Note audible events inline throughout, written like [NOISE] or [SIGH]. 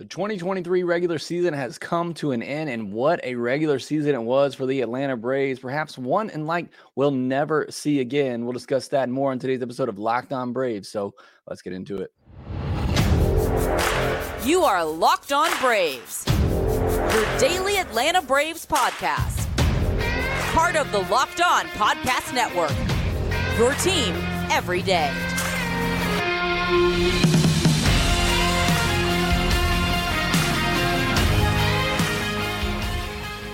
The 2023 regular season has come to an end, and what a regular season it was for the Atlanta Braves. Perhaps one and like we'll never see again. We'll discuss that more on today's episode of Locked On Braves. So let's get into it. You are Locked On Braves, your daily Atlanta Braves podcast. Part of the Locked On Podcast Network, your team every day.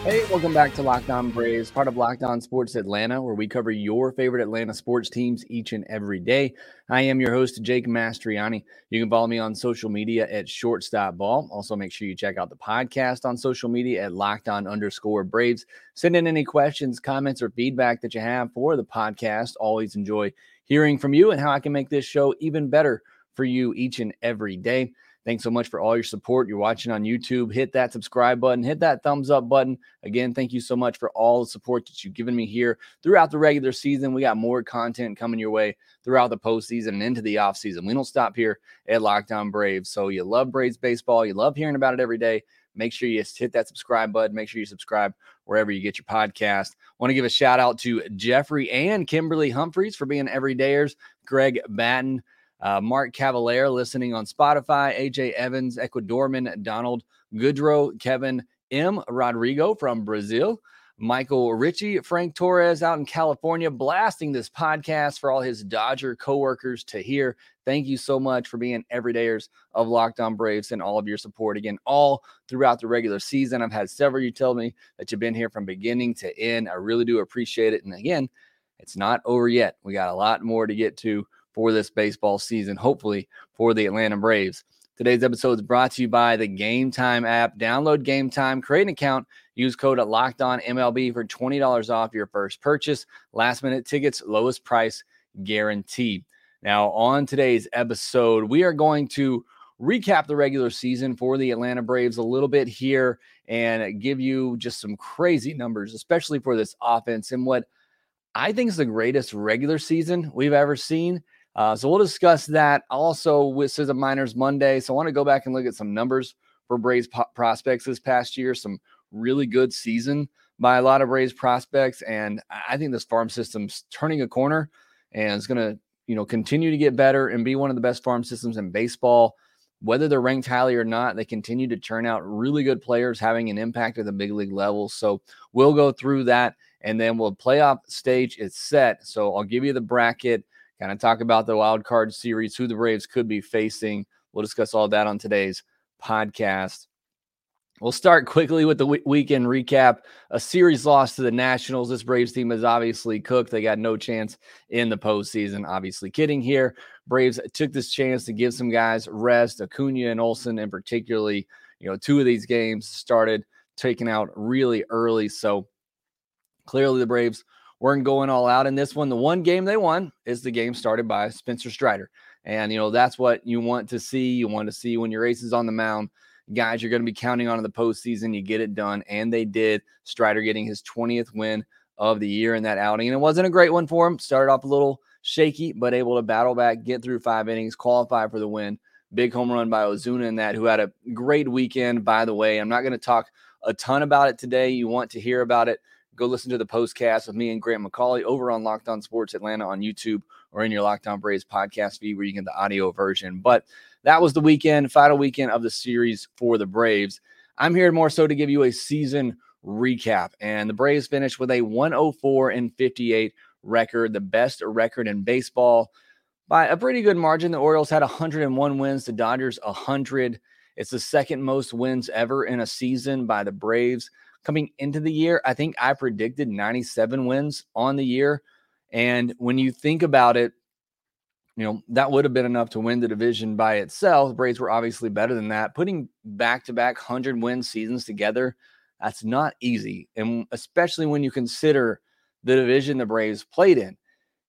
Hey, welcome back to Locked On Braves, part of Locked On Sports Atlanta, where we cover your favorite Atlanta sports teams each and every day. I am your host, Jake Mastroianni. You can follow me on social media at Shortstop Ball. Also, make sure you check out the podcast on social media at Locked On underscore Braves. Send in any questions, comments, or feedback that you have for the podcast. Always enjoy hearing from you and how I can make this show even better for you each and every day. Thanks so much for all your support. You're watching on YouTube. Hit that subscribe button, hit that thumbs up button. Again, thank you so much for all the support that you've given me here throughout the regular season. We got more content coming your way throughout the postseason and into the offseason. We don't stop here at Locked On Braves. So you love Braves baseball, you love hearing about it every day. Make sure you hit that subscribe button. Make sure you subscribe wherever you get your podcast. Want to give a shout out to Jeffrey and Kimberly Humphreys for being everydayers. Greg Batten, uh, Mark Cavalier listening on Spotify, AJ Evans, Ecuadorman, Donald Goodrow, Kevin M. Rodrigo from Brazil, Michael Ritchie, Frank Torres out in California, blasting this podcast for all his Dodger coworkers to hear. Thank you so much for being everydayers of Locked On Braves and all of your support again, all throughout the regular season. I've had several you tell me that you've been here from beginning to end. I really do appreciate it. And again, it's not over yet. We got a lot more to get to for this baseball season, hopefully for the Atlanta Braves. Today's episode is brought to you by the Game Time app. Download Game Time, create an account, use code at Locked On MLB for twenty dollars off your first purchase. Last minute tickets, lowest price guarantee. Now, on today's episode, we are going to recap the regular season for the Atlanta Braves a little bit here and give you just some crazy numbers, especially for this offense and what I think is the greatest regular season we've ever seen. Uh, so we'll discuss that also with SYSM Miners Monday. So I want to go back and look at some numbers for Braves po- prospects this past year. Some really good season by a lot of Braves prospects, and I think this farm system's turning a corner and it's going to you know continue to get better and be one of the best farm systems in baseball. Whether they're ranked highly or not, they continue to turn out really good players having an impact at the big league level. So we'll go through that and then we'll playoff stage is set. So I'll give you the bracket kind of talk about the wild card series, who the Braves could be facing. We'll discuss all that on today's podcast. We'll start quickly with the weekend recap. A series loss to the Nationals. This Braves team is obviously cooked. They got no chance in the postseason. Obviously, kidding here. Braves took this chance to give some guys rest. Acuna and Olson, and particularly, you know, two of these games started taking out really early. So clearly, the Braves weren't going all out in this one. The one game they won is the game started by Spencer Strider. And, you know, that's what you want to see. You want to see when your ace is on the mound, guys you're going to be counting on in the postseason, you get it done. And they did. Strider getting his 20th win of the year in that outing. And it wasn't a great one for him. Started off a little shaky, but able to battle back, get through five innings, qualify for the win. Big home run by Ozuna in that, who had a great weekend, by the way. I'm not going to talk a ton about it today. You want to hear about it go listen to the postcast with me and Grant McAuley over on Locked On Sports Atlanta on YouTube or in your Locked On Braves podcast feed where you get the audio version. But that was the weekend, final weekend of the series for the Braves. I'm here more so to give you a season recap. And the Braves finished with a 104 and 58 record, the best record in baseball by a pretty good margin. The Orioles had 101 wins, the Dodgers 100. It's the second most wins ever in a season by the Braves coming into the year, I think I predicted 97 wins on the year. And when you think about it, you know, that would have been enough to win the division by itself. The Braves were obviously better than that. Putting back to back 100 win seasons together, that's not easy. And especially when you consider the division the Braves played in.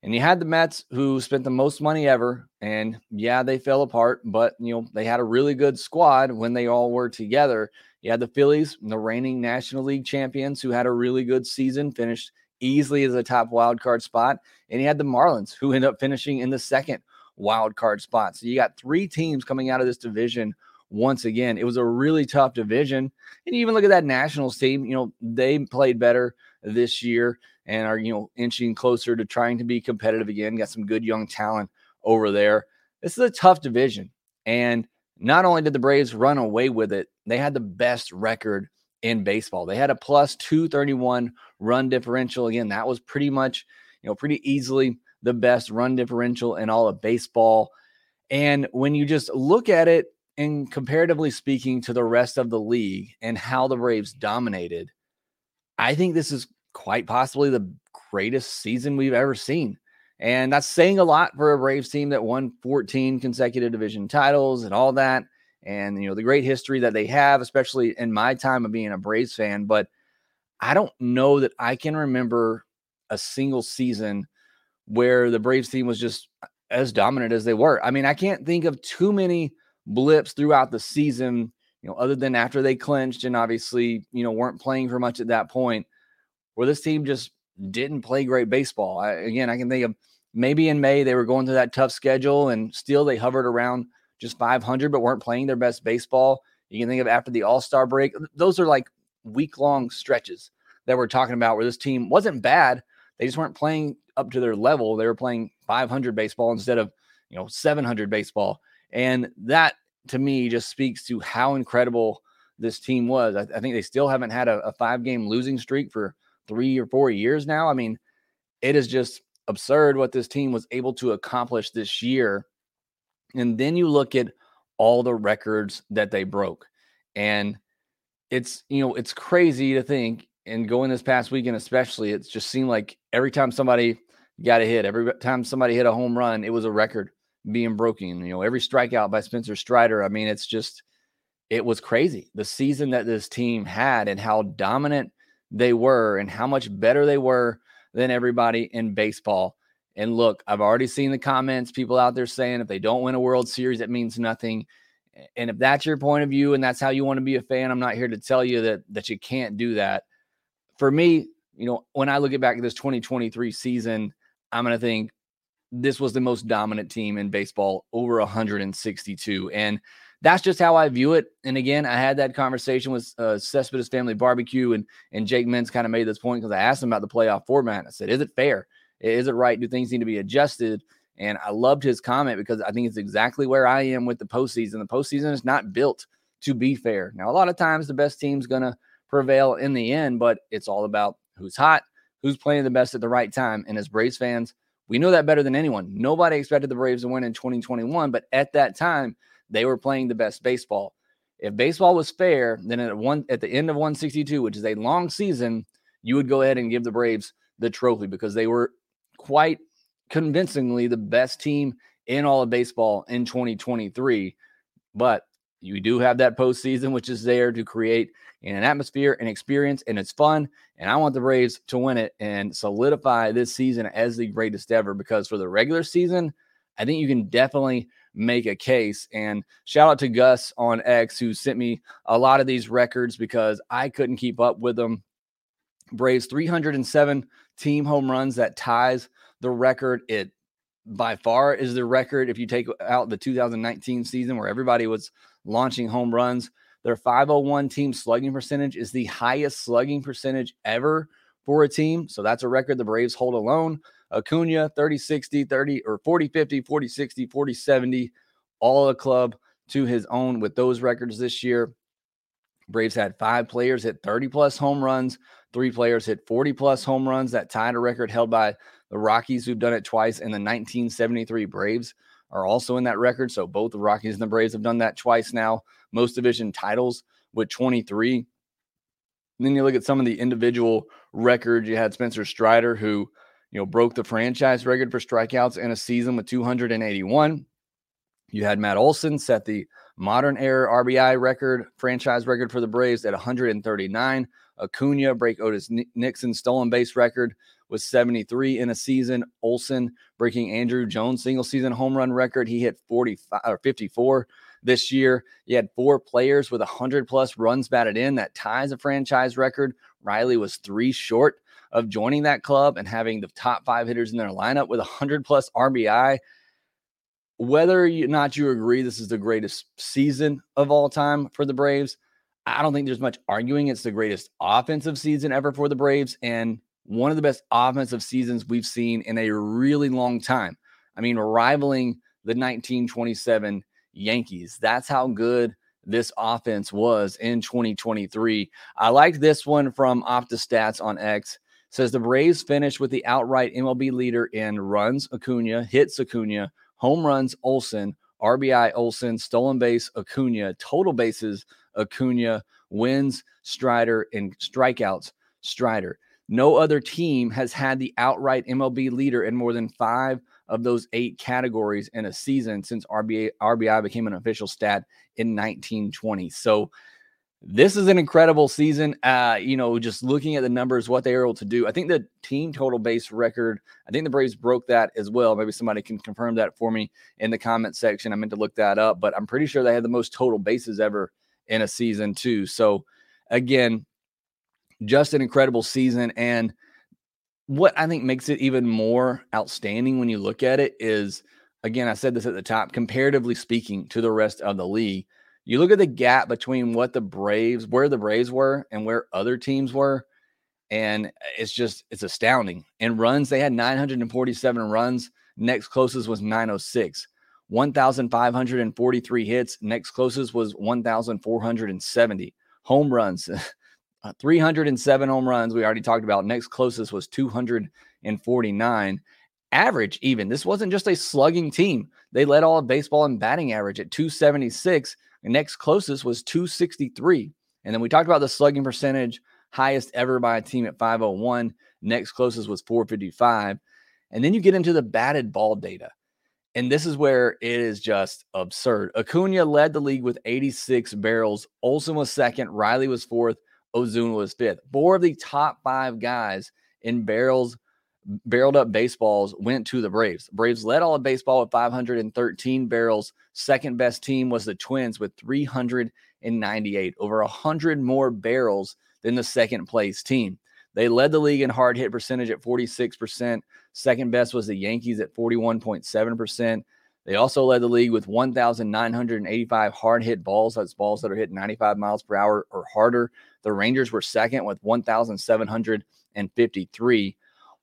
And you had the Mets who spent the most money ever. And yeah, they fell apart, but you know, they had a really good squad when they all were together. You had the Phillies, the reigning National League champions, who had a really good season, finished easily as a top wild card spot. And you had the Marlins, who ended up finishing in the second wild card spot. So you got three teams coming out of this division once again. It was a really tough division. And you even look at that Nationals team, you know, they played better this year and are, you know, inching closer to trying to be competitive again. Got some good young talent over there. This is a tough division. And not only did the Braves run away with it, they had the best record in baseball. They had a plus 231 run differential. Again, that was pretty much, you know, pretty easily the best run differential in all of baseball. And when you just look at it and comparatively speaking to the rest of the league and how the Braves dominated, I think this is quite possibly the greatest season we've ever seen. And that's saying a lot for a Braves team that won 14 consecutive division titles and all that. And, you know, the great history that they have, especially in my time of being a Braves fan. But I don't know that I can remember a single season where the Braves team was just as dominant as they were. I mean, I can't think of too many blips throughout the season, you know, other than after they clinched and obviously, you know, weren't playing for much at that point, where this team just didn't play great baseball. I, again, I can think of maybe in May they were going through that tough schedule and still they hovered around just 500, but weren't playing their best baseball. You can think of after the All Star break, those are like week long stretches that we're talking about where this team wasn't bad. They just weren't playing up to their level. They were playing 500 baseball instead of, you know, 700 baseball. And that to me just speaks to how incredible this team was. I, I think they still haven't had a, a five game losing streak for three or four years now. I mean, it is just absurd what this team was able to accomplish this year. And then you look at all the records that they broke. And it's, you know, it's crazy to think and going this past weekend, especially, it just seemed like every time somebody got a hit, every time somebody hit a home run, it was a record being broken. You know, every strikeout by Spencer Strider. I mean, it's just, it was crazy. The season that this team had and how dominant they were and how much better they were than everybody in baseball. And look, I've already seen the comments, people out there saying if they don't win a World Series, it means nothing. And if that's your point of view and that's how you want to be a fan, I'm not here to tell you that that you can't do that. For me, you know, when I look at back at this 2023 season, I'm going to think this was the most dominant team in baseball, over 162. And that's just how I view it. And again, I had that conversation with uh, Cespedes Family Barbecue, and and Jake Mintz kind of made this point because I asked him about the playoff format. I said, "Is it fair? Is it right? Do things need to be adjusted?" And I loved his comment because I think it's exactly where I am with the postseason. The postseason is not built to be fair. Now, a lot of times the best team's going to prevail in the end, but it's all about who's hot, who's playing the best at the right time. And as Braves fans, we know that better than anyone. Nobody expected the Braves to win in 2021, but at that time, they were playing the best baseball. If baseball was fair, then at one at the end of 162, which is a long season, you would go ahead and give the Braves the trophy because they were quite convincingly the best team in all of baseball in 2023. But you do have that postseason, which is there to create an atmosphere and experience, and it's fun. And I want the Braves to win it and solidify this season as the greatest ever because for the regular season, I think you can definitely make a case. And shout out to Gus on X who sent me a lot of these records because I couldn't keep up with them. Braves 307 team home runs that ties the record. It by far is the record if you take out the 2019 season where everybody was launching home runs. Their 501 team slugging percentage is the highest slugging percentage ever for a team. So that's a record the Braves hold alone. Acuna 30 60, 30 or 40 50, 40 60, 40 70, all a club to his own with those records this year. Braves had five players hit 30 plus home runs, three players hit 40 plus home runs. That tied a record held by the Rockies, who've done it twice, and the 1973 Braves are also in that record. So both the Rockies and the Braves have done that twice now. Most division titles with 23. And then you look at some of the individual records. You had Spencer Strider, who you know, broke the franchise record for strikeouts in a season with 281. You had Matt Olson set the modern era RBI record, franchise record for the Braves at 139. Acuna break Otis Nixon's stolen base record with 73 in a season. Olson breaking Andruw Jones single season home run record. He hit 45 or 54 this year. You had four players with 100 plus runs batted in. That ties a franchise record. Riley was three short of joining that club and having the top five hitters in their lineup with 100 plus RBI. Whether or not you agree this is the greatest season of all time for the Braves, I don't think there's much arguing. It's the greatest offensive season ever for the Braves and one of the best offensive seasons we've seen in a really long time. I mean, rivaling the 1927 Yankees. That's how good this offense was in 2023. I like this one from OptaStats on X. It says the Braves finished with the outright MLB leader in runs, Acuna, hits, Acuna, home runs, Olson, RBI, Olson, stolen base, Acuna, total bases, Acuna, wins, Strider, and strikeouts, Strider. No other team has had the outright MLB leader in more than five of those eight categories in a season since RBI, RBI became an official stat in 1920. So this is an incredible season. Uh, you know, just looking at the numbers, what they were able to do. I think the team total base record, I think the Braves broke that as well. Maybe somebody can confirm that for me in the comment section. I meant to look that up, but I'm pretty sure they had the most total bases ever in a season, too. So, again, just an incredible season. And what I think makes it even more outstanding when you look at it is, again, I said this at the top, comparatively speaking to the rest of the league, you look at the gap between what the Braves, where the Braves were and where other teams were. And it's just, it's astounding. In runs, they had 947 runs. Next closest was 906. 1,543 hits. Next closest was 1,470. Home runs, [LAUGHS] uh, 307 home runs. We already talked about. Next closest was 249. Average, even. This wasn't just a slugging team. They led all of baseball in batting average at 276. Next closest was 263. And then we talked about the slugging percentage, highest ever by a team at 501. Next closest was 455. And then you get into the batted ball data. And this is where it is just absurd. Acuna led the league with 86 barrels. Olson was second. Riley was fourth. Ozuna was fifth. Four of the top five guys in barrels, barreled up baseballs went to the Braves. Braves led all of baseball with 513 barrels. Second best team was the Twins with 398, over 100 more barrels than the second place team. They led the league in hard hit percentage at 46%. Second best was the Yankees at 41.7%. They also led the league with 1,985 hard hit balls. That's balls that are hit 95 miles per hour or harder. The Rangers were second with 1,753.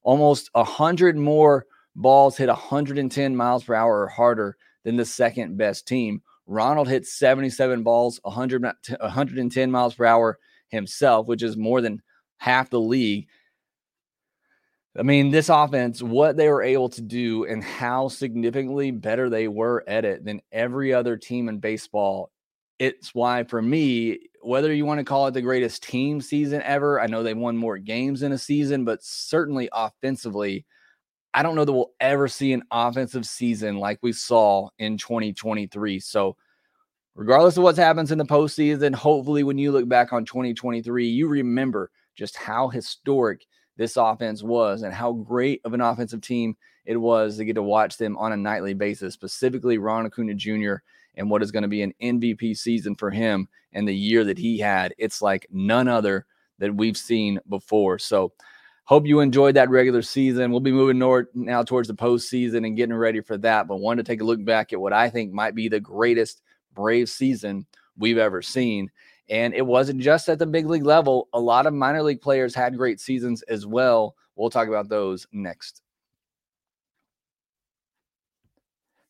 Almost 100 more balls hit 110 miles per hour or harder than the second best team. Ronald hit 77 balls, 100, 110 miles per hour himself, which is more than half the league. I mean, this offense, what they were able to do and how significantly better they were at it than every other team in baseball. It's why, for me, whether you want to call it the greatest team season ever, I know they won more games in a season, but certainly offensively, I don't know that we'll ever see an offensive season like we saw in 2023. So, regardless of what happens in the postseason, hopefully, when you look back on 2023, you remember just how historic this offense was and how great of an offensive team it was to get to watch them on a nightly basis, specifically Ron Acuna Jr. and what is going to be an MVP season for him and the year that he had. It's like none other that we've seen before. So, hope you enjoyed that regular season. We'll be moving north now towards the postseason and getting ready for that. But wanted to take a look back at what I think might be the greatest Brave season we've ever seen. And it wasn't just at the big league level. A lot of minor league players had great seasons as well. We'll talk about those next.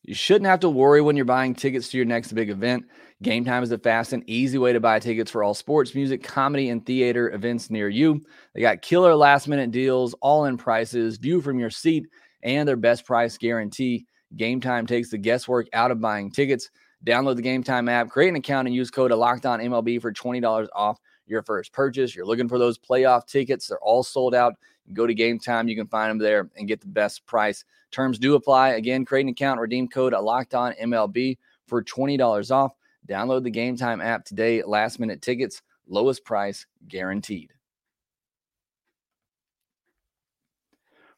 You shouldn't have to worry when you're buying tickets to your next big event. Game Time is a fast and easy way to buy tickets for all sports, music, comedy, and theater events near you. They got killer last minute deals, all in prices, view from your seat, and their best price guarantee. Game Time takes the guesswork out of buying tickets. Download the Game Time app, create an account, and use code Locked On MLB for twenty dollars off your first purchase. You're looking for those playoff tickets; they're all sold out. Go to Game Time, you can find them there and get the best price. Terms do apply. Again, create an account, redeem code Locked On MLB for twenty dollars off. Download the Game Time app today. Last minute tickets, lowest price guaranteed.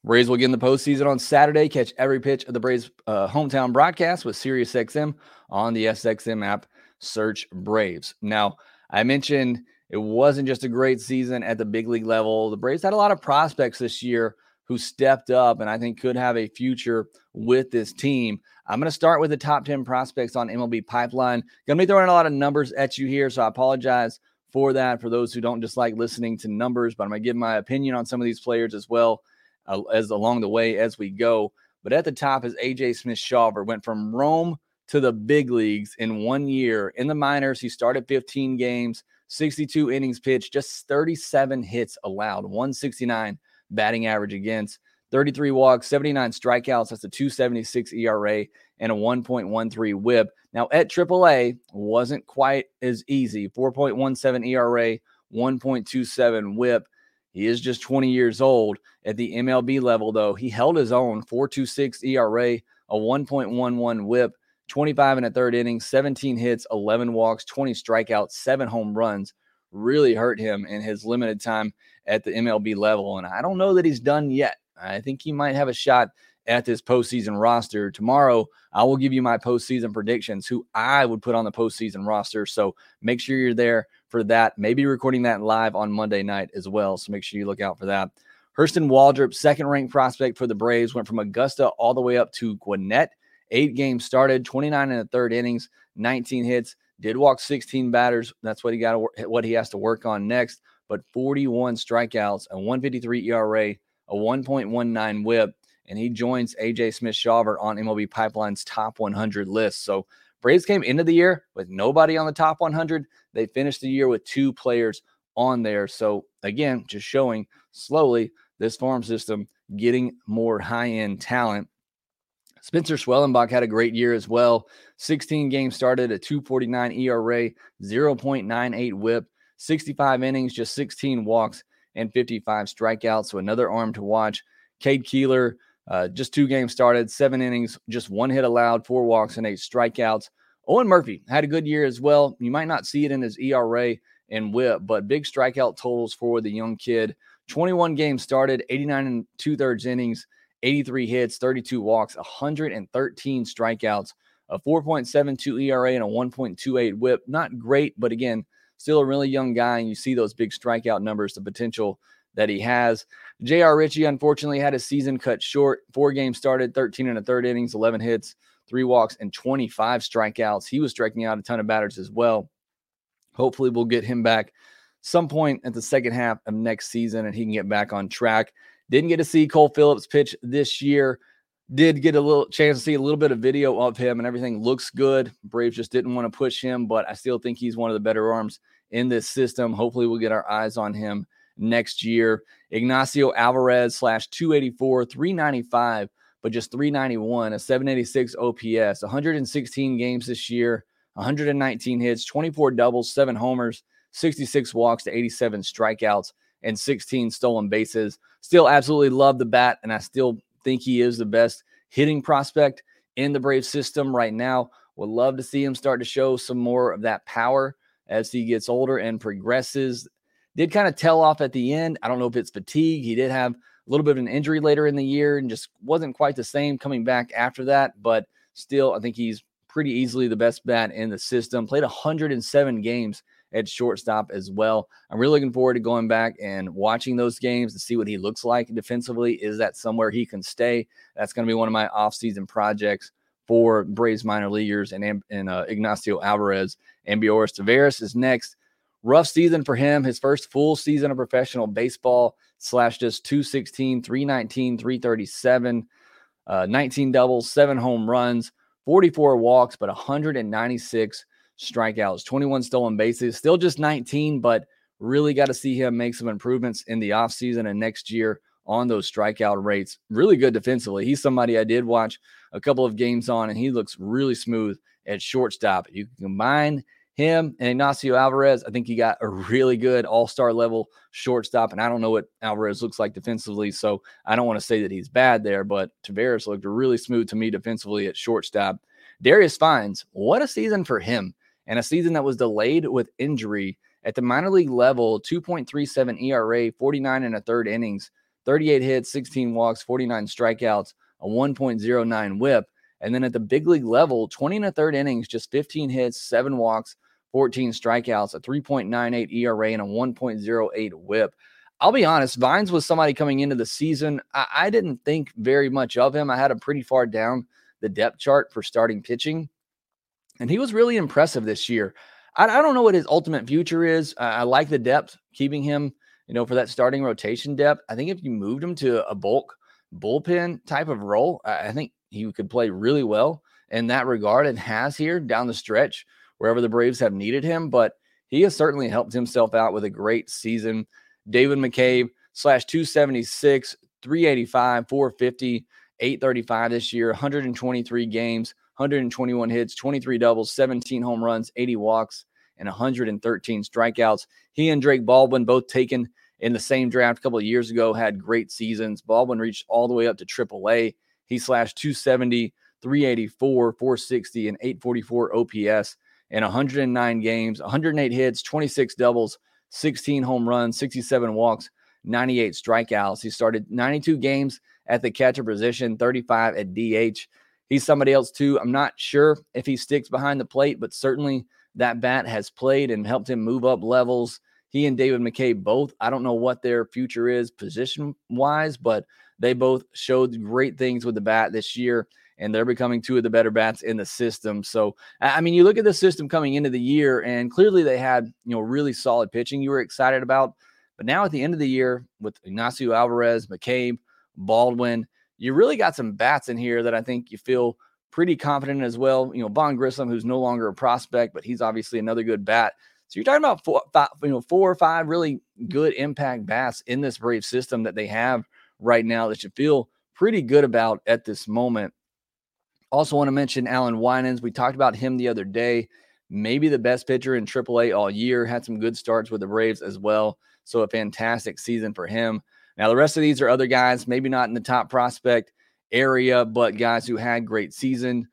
Braves will get in the postseason on Saturday. Catch every pitch of the Braves uh, hometown broadcast with SiriusXM on the SXM app. Search Braves. Now, I mentioned it wasn't just a great season at the big league level. The Braves had a lot of prospects this year who stepped up and I think could have a future with this team. I'm going to start with the top 10 prospects on MLB Pipeline. Going to be throwing a lot of numbers at you here, so I apologize for that for those who don't just like listening to numbers, but I'm going to give my opinion on some of these players as well uh, as along the way as we go. But at the top is AJ Smith Shawver, went from Rome to the big leagues in one year. In the minors, he started 15 games, 62 innings pitched, just 37 hits allowed, 169 batting average against, 33 walks, 79 strikeouts. That's a 276 ERA and a 1.13 whip. Now at AAA wasn't quite as easy 4.17 ERA, 1.27 whip. He is just 20 years old. At the MLB level, though, he held his own 4.26 ERA, a 1.11 whip, 25 and a third inning, 17 hits, 11 walks, 20 strikeouts, seven home runs. Really hurt him in his limited time at the MLB level. And I don't know that he's done yet. I think he might have a shot at this postseason roster. Tomorrow, I will give you my postseason predictions, who I would put on the postseason roster. So make sure you're there for that. Maybe recording that live on Monday night as well. So make sure you look out for that. Hurston Waldrop, second ranked prospect for the Braves, went from Augusta all the way up to Gwinnett. Eight games started, 29 in the third innings, 19 hits, did walk 16 batters. That's what he got what he has to work on next. But 41 strikeouts, a 153 ERA, a 1.19 whip, and he joins AJ Smith Shawver on MLB Pipeline's top 100 list. So Braves came into the year with nobody on the top 100. They finished the year with two players on there. So again, just showing slowly this farm system getting more high end talent. Spencer Schwellenbach had a great year as well. 16 games started, a 249 ERA, 0.98 whip, 65 innings, just 16 walks, and 55 strikeouts. So another arm to watch. Cade Kuehler, uh, just two games started, seven innings, just one hit allowed, four walks, and eight strikeouts. Owen Murphy had a good year as well. You might not see it in his ERA and whip, but big strikeout totals for the young kid. 21 games started, 89 and two thirds innings, 83 hits, 32 walks, 113 strikeouts, a 4.72 ERA, and a 1.28 whip. Not great, but again, still a really young guy. And you see those big strikeout numbers, the potential that he has. J.R. Ritchie, unfortunately, had his season cut short. Four games started, 13 and a third innings, 11 hits, three walks, and 25 strikeouts. He was striking out a ton of batters as well. Hopefully, we'll get him back some point at the second half of next season and he can get back on track. Didn't get to see Cole Phillips pitch this year. Did get a little chance to see a little bit of video of him and everything looks good. Braves just didn't want to push him, but I still think he's one of the better arms in this system. Hopefully, we'll get our eyes on him next year. Ignacio Alvarez slash 284, 395, but just 391, a 786 OPS, 116 games this year, 119 hits, 24 doubles, seven homers, 66 walks to 87 strikeouts, and 16 stolen bases. Still absolutely love the bat, and I still think he is the best hitting prospect in the Brave system right now. Would love to see him start to show some more of that power as he gets older and progresses. Did kind of tell off at the end. I don't know if it's fatigue. He did have a little bit of an injury later in the year and just wasn't quite the same coming back after that. But still, I think he's pretty easily the best bat in the system. Played 107 games at shortstop as well. I'm really looking forward to going back and watching those games to see what he looks like defensively. Is that somewhere he can stay? That's going to be one of my offseason projects for Braves minor leaguers and, and uh, Ignacio Alvarez. And Ambioris Tavarez is next. Rough season for him. His first full season of professional baseball slash just 216, 319, 337, uh, 19 doubles, seven home runs, 44 walks, but 196 strikeouts, 21 stolen bases. Still just 19, but really got to see him make some improvements in the offseason and next year on those strikeout rates. Really good defensively. He's somebody I did watch a couple of games on, and he looks really smooth at shortstop. You can combine him and Ignacio Alvarez, I think he got a really good all star level shortstop. And I don't know what Alvarez looks like defensively. So I don't want to say that he's bad there, but Tavarez looked really smooth to me defensively at shortstop. Darius Vines, what a season for him. And a season that was delayed with injury at the minor league level 2.37 ERA, 49 and a third innings, 38 hits, 16 walks, 49 strikeouts, a 1.09 whip. And then at the big league level, 20 and a third innings, just 15 hits, seven walks, 14 strikeouts, a 3.98 ERA, and a 1.08 whip. I'll be honest, Vines was somebody coming into the season. I, I, didn't think very much of him. I had him pretty far down the depth chart for starting pitching, and he was really impressive this year. I, I don't know what his ultimate future is. I, I like the depth, keeping him, you know, for that starting rotation depth. I think if you moved him to a bulk bullpen type of role, I, I think he could play really well in that regard and has here down the stretch wherever the Braves have needed him. But he has certainly helped himself out with a great season. David McCabe slash 276, 385, 450, 835 this year, 123 games, 121 hits, 23 doubles, 17 home runs, 80 walks, and 113 strikeouts. He and Drake Baldwin, both taken in the same draft a couple of years ago, had great seasons. Baldwin reached all the way up to AAA. He slashed 270, 384, 460, and 844 OPS in 109 games, 108 hits, 26 doubles, 16 home runs, 67 walks, 98 strikeouts. He started 92 games at the catcher position, 35 at DH. He's somebody else too. I'm not sure if he sticks behind the plate, but certainly that bat has played and helped him move up levels. He and David McCabe both, I don't know what their future is position wise, but they both showed great things with the bat this year and they're becoming two of the better bats in the system. So, I mean, you look at the system coming into the year, and clearly they had, you know, really solid pitching you were excited about. But now at the end of the year, with Ignacio Alvarez, McCabe, Baldwin, you really got some bats in here that I think you feel pretty confident as well. You know, Vaughn Grissom, who's no longer a prospect, but he's obviously another good bat. So you're talking about four, five, you know, four or five really good impact bats in this Brave system that they have right now that you feel pretty good about at this moment. Also, want to mention Allan Winans. We talked about him the other day. Maybe the best pitcher in AAA all year. Had some good starts with the Braves as well. So, a fantastic season for him. Now, the rest of these are other guys, maybe not in the top prospect area, but guys who had great season.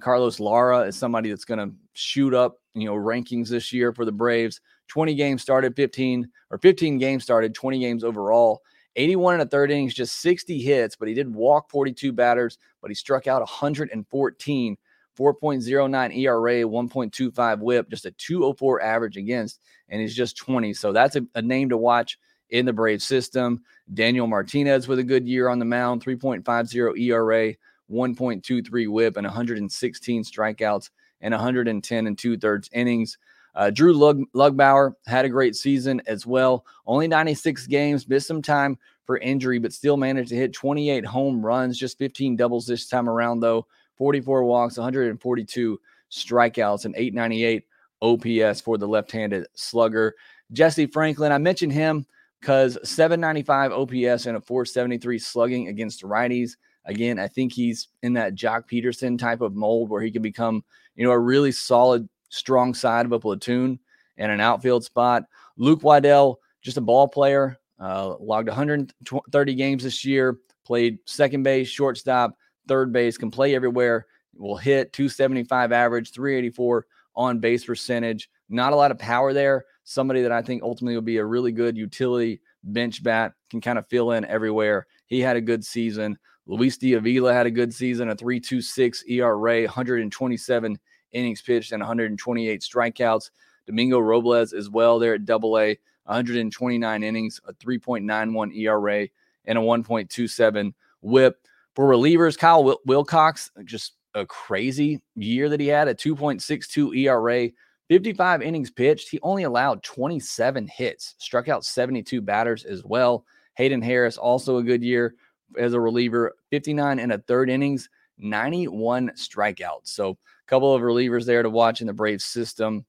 Carlos Lara is somebody that's going to shoot up, you know, rankings this year for the Braves. 20 games started, 15 or 15 games started, 20 games overall. 81 and a third innings, just 60 hits, but he did walk 42 batters, but he struck out 114, 4.09 ERA, 1.25 whip, just a 204 average against, and he's just 20. So that's a, a name to watch in the Brave system. Daniel Martinez with a good year on the mound, 3.50 ERA, 1.23 whip, and 116 strikeouts and 110 and two thirds innings. Uh, Drew Lug- Lugbauer had a great season as well. Only 96 games, missed some time for injury, but still managed to hit 28 home runs, just 15 doubles this time around, though. 44 walks, 142 strikeouts, and 898 OPS for the left handed slugger. Jesse Franklin, I mentioned him because 795 OPS and a 473 slugging against righties. Again, I think he's in that Joc Pederson type of mold where he can become, you know, a really solid strong side of a platoon and an outfield spot. Luke Waddell, just a ball player, uh, logged 130 games this year, played second base, shortstop, third base, can play everywhere, will hit 275 average, 384 on base percentage. Not a lot of power there. Somebody that I think ultimately will be a really good utility bench bat, can kind of fill in everywhere. He had a good season. Luis De Avila had a good season, a 3.26 ERA, 127 innings pitched and 128 strikeouts. Domingo Robles as well there at double A, 129 innings, a 3.91 ERA, and a 1.27 whip. For relievers, Kyle Wil- Wilcox, just a crazy year that he had, a 2.62 ERA, 55 innings pitched. He only allowed 27 hits, struck out 72 batters as well. Hayden Harris, also a good year as a reliever, 59 and a third innings, 91 strikeouts. So a couple of relievers there to watch in the Braves system.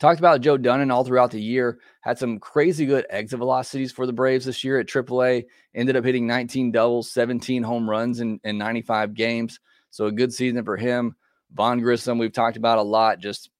Talked about Joe Dunand all throughout the year. Had some crazy good exit velocities for the Braves this year at AAA. Ended up hitting 19 doubles, 17 home runs in, in 95 games. So a good season for him. Vaughn Grissom, we've talked about a lot. Just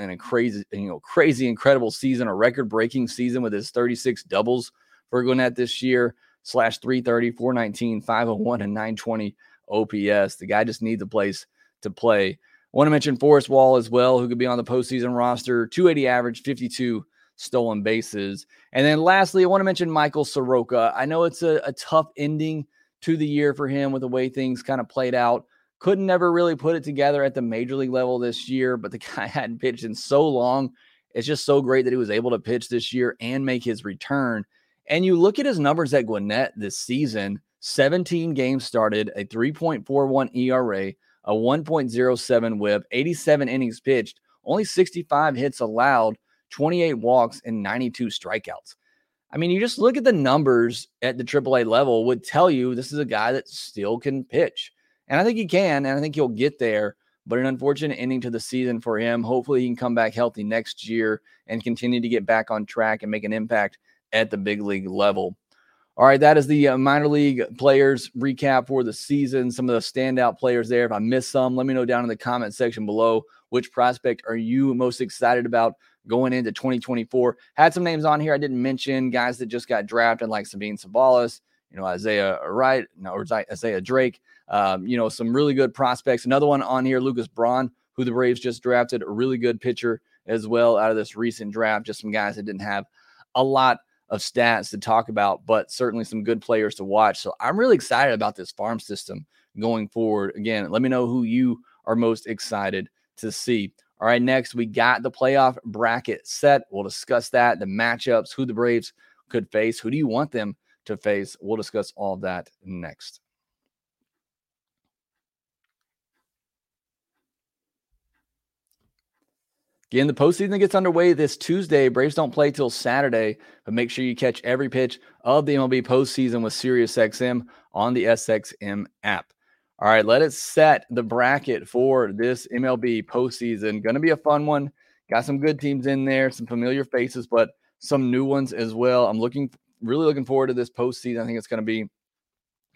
and a crazy, you know, crazy, incredible season, a record-breaking season with his 36 doubles for Gwinnett this year. Slash 330, 419, 501, and 920 OPS. The guy just needs a place to play. I want to mention Forrest Wall as well, who could be on the postseason roster. 280 average, 52 stolen bases. And then lastly, I want to mention Michael Soroka. I know it's a, a tough ending to the year for him with the way things kind of played out. Couldn't never really put it together at the major league level this year, but the [LAUGHS] guy hadn't pitched in so long. It's just so great that he was able to pitch this year and make his return. And you look at his numbers at Gwinnett this season 17 games started, a 3.41 ERA, a 1.07 whip, 87 innings pitched, only 65 hits allowed, 28 walks, and 92 strikeouts. I mean, you just look at the numbers at the AAA level would tell you this is a guy that still can pitch. And I think he can, and I think he'll get there. But an unfortunate ending to the season for him. Hopefully, he can come back healthy next year and continue to get back on track and make an impact at the big league level. All right, that is the uh, minor league players recap for the season. Some of the standout players there. If I missed some, let me know down in the comment section below. Which prospect are you most excited about going into 2024? Had some names on here I didn't mention, guys that just got drafted, like Sabin Ceballos, you know, Isaiah Wright, no, or Isaiah Drake. Um, you know, some really good prospects. Another one on here, Lucas Braun, who the Braves just drafted, a really good pitcher as well out of this recent draft. Just some guys that didn't have a lot of stats to talk about, but certainly some good players to watch. So I'm really excited about this farm system going forward. Again, let me know who you are most excited to see. All right, next we got the playoff bracket set. We'll discuss that, the matchups, who the Braves could face, who do you want them to face. We'll discuss all that next. Again, the postseason gets underway this Tuesday. Braves don't play till Saturday, but make sure you catch every pitch of the MLB postseason with SiriusXM on the SXM app. All right, let us set the bracket for this MLB postseason. Going to be a fun one. Got some good teams in there, some familiar faces, but some new ones as well. I'm looking, really looking forward to this postseason. I think it's going to be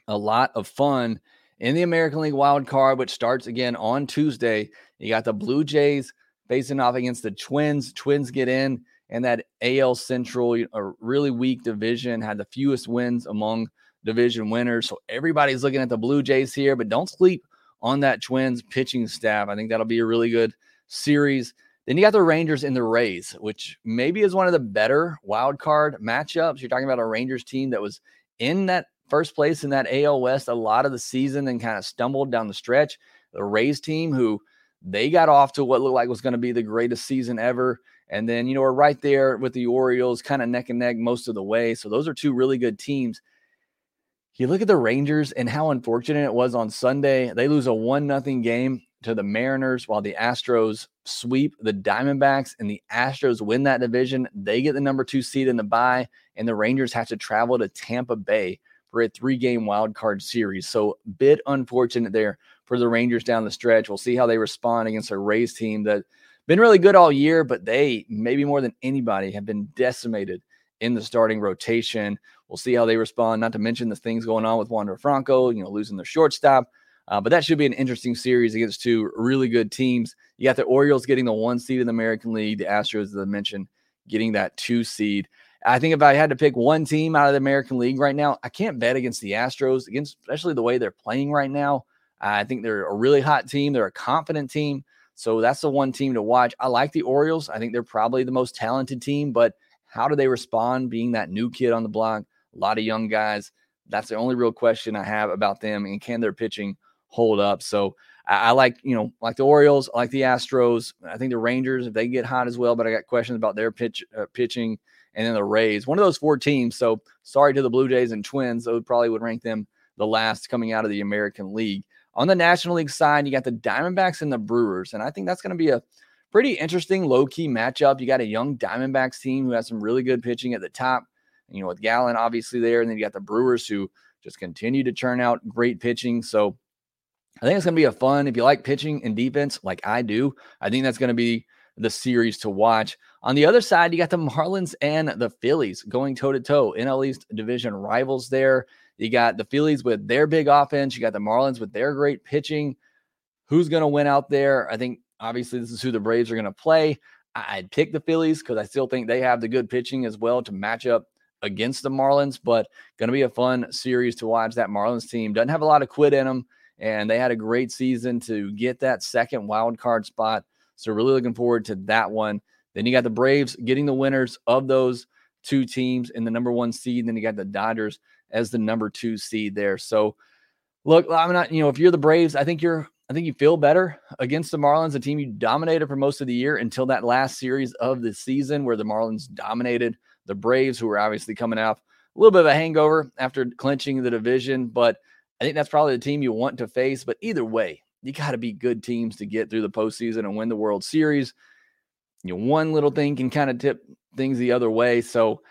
a lot of fun in the American League wild card, which starts again on Tuesday. You got the Blue Jays facing off against the Twins. Twins get in, and that AL Central, a really weak division, had the fewest wins among division winners. So everybody's looking at the Blue Jays here, but don't sleep on that Twins pitching staff. I think that'll be a really good series. Then you got the Rangers and the Rays, which maybe is one of the better wild card matchups. You're talking about a Rangers team that was in that first place in that AL West a lot of the season and kind of stumbled down the stretch. The Rays team, who they got off to what looked like was going to be the greatest season ever. And then, you know, we're right there with the Orioles, kind of neck and neck most of the way. So those are two really good teams. You look at the Rangers and how unfortunate it was on Sunday. They lose a one nothing game to the Mariners while the Astros sweep the Diamondbacks and the Astros win that division. They get the number two seed in the bye, and the Rangers have to travel to Tampa Bay for a three game wild card series. So, bit unfortunate there for the Rangers down the stretch. We'll see how they respond against a Rays team that been really good all year, but they maybe more than anybody have been decimated in the starting rotation. We'll see how they respond. Not to mention the things going on with Wander Franco, you know, losing their shortstop. Uh, but that should be an interesting series against two really good teams. You got the Orioles getting the one seed in the American League, the Astros, as I mentioned, getting that two seed. I think if I had to pick one team out of the American League right now, I can't bet against the Astros, against especially the way they're playing right now. I think they're a really hot team. They're a confident team. So that's the one team to watch. I like the Orioles. I think they're probably the most talented team, but how do they respond being that new kid on the block? A lot of young guys. That's the only real question I have about them. And can their pitching hold up? So I, I like, you know, like the Orioles, I like the Astros. I think the Rangers, if they get hot as well, but I got questions about their pitch uh, pitching and then the Rays. One of those four teams. So sorry to the Blue Jays and Twins. Those probably would rank them the last coming out of the American League. On the National League side, you got the Diamondbacks and the Brewers. And I think that's going to be a pretty interesting low key matchup. You got a young Diamondbacks team who has some really good pitching at the top, you know, with Gallen obviously there. And then you got the Brewers who just continue to churn out great pitching. So I think it's going to be a fun. If you like pitching and defense like I do, I think that's going to be the series to watch. On the other side, you got the Marlins and the Phillies going toe to toe. NL East division rivals there. You got the Phillies with their big offense. You got the Marlins with their great pitching. Who's going to win out there? I think obviously this is who the Braves are going to play. I'd pick the Phillies because I still think they have the good pitching as well to match up against the Marlins, but going to be a fun series to watch. That Marlins team doesn't have a lot of quit in them, and they had a great season to get that second wild card spot. So really looking forward to that one. Then you got the Braves getting the winners of those two teams in the number one seed. Then you got the Dodgers as the number two seed there. So look, I'm not, you know, if you're the Braves, I think you're, I think you feel better against the Marlins, a team you dominated for most of the year until that last series of the season where the Marlins dominated the Braves, who were obviously coming off a little bit of a hangover after clinching the division, but I think that's probably the team you want to face. But either way, you got to be good teams to get through the postseason and win the World Series. You know, one little thing can kind of tip things the other way. So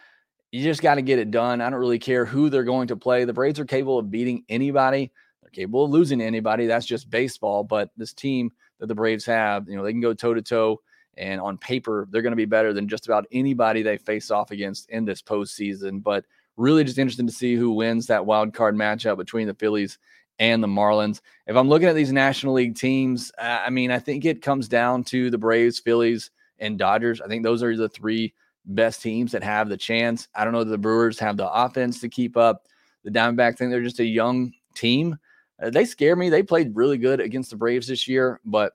you just got to get it done. I don't really care who they're going to play. The Braves are capable of beating anybody. They're capable of losing to anybody. That's just baseball. But this team that the Braves have, you know, they can go toe to toe. And on paper, they're going to be better than just about anybody they face off against in this postseason. But really just interested to see who wins that wild card matchup between the Phillies and the Marlins. If I'm looking at these National League teams, I mean, I think it comes down to the Braves, Phillies, and Dodgers. I think those are the three best teams that have the chance. I don't know that the Brewers have the offense to keep up. The Diamondbacks think they're just a young team. Uh, they scare me. They played really good against the Braves this year, but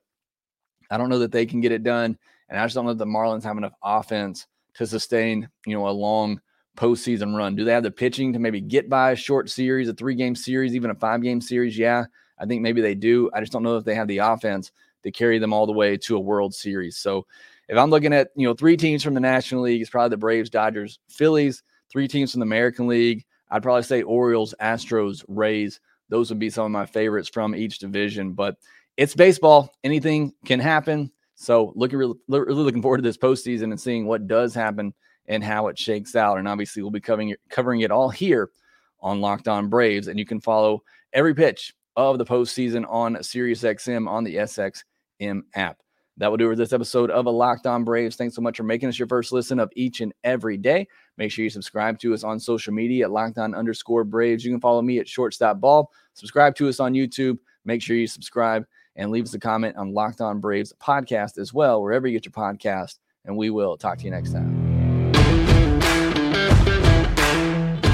I don't know that they can get it done. And I just don't know that the Marlins have enough offense to sustain, you know, a long postseason run? Do they have the pitching to maybe get by a short series, a three game series, even a five game series? Yeah, I think maybe they do. I just don't know if they have the offense to carry them all the way to a World Series. So if I'm looking at, you know, three teams from the National League, it's probably the Braves, Dodgers, Phillies, three teams from the American League. I'd probably say Orioles, Astros, Rays. Those would be some of my favorites from each division. But it's baseball. Anything can happen. So looking really, really looking forward to this postseason and seeing what does happen and how it shakes out. And obviously, we'll be covering covering it all here on Locked On Braves, and you can follow every pitch of the postseason on SiriusXM on the SXM app. That will do for this episode of a Locked On Braves. Thanks so much for making us your first listen of each and every day. Make sure you subscribe to us on social media at Locked On underscore Braves. You can follow me at Shortstop Ball. Subscribe to us on YouTube. Make sure you subscribe and leave us a comment on Locked On Braves podcast as well, wherever you get your podcast. And we will talk to you next time.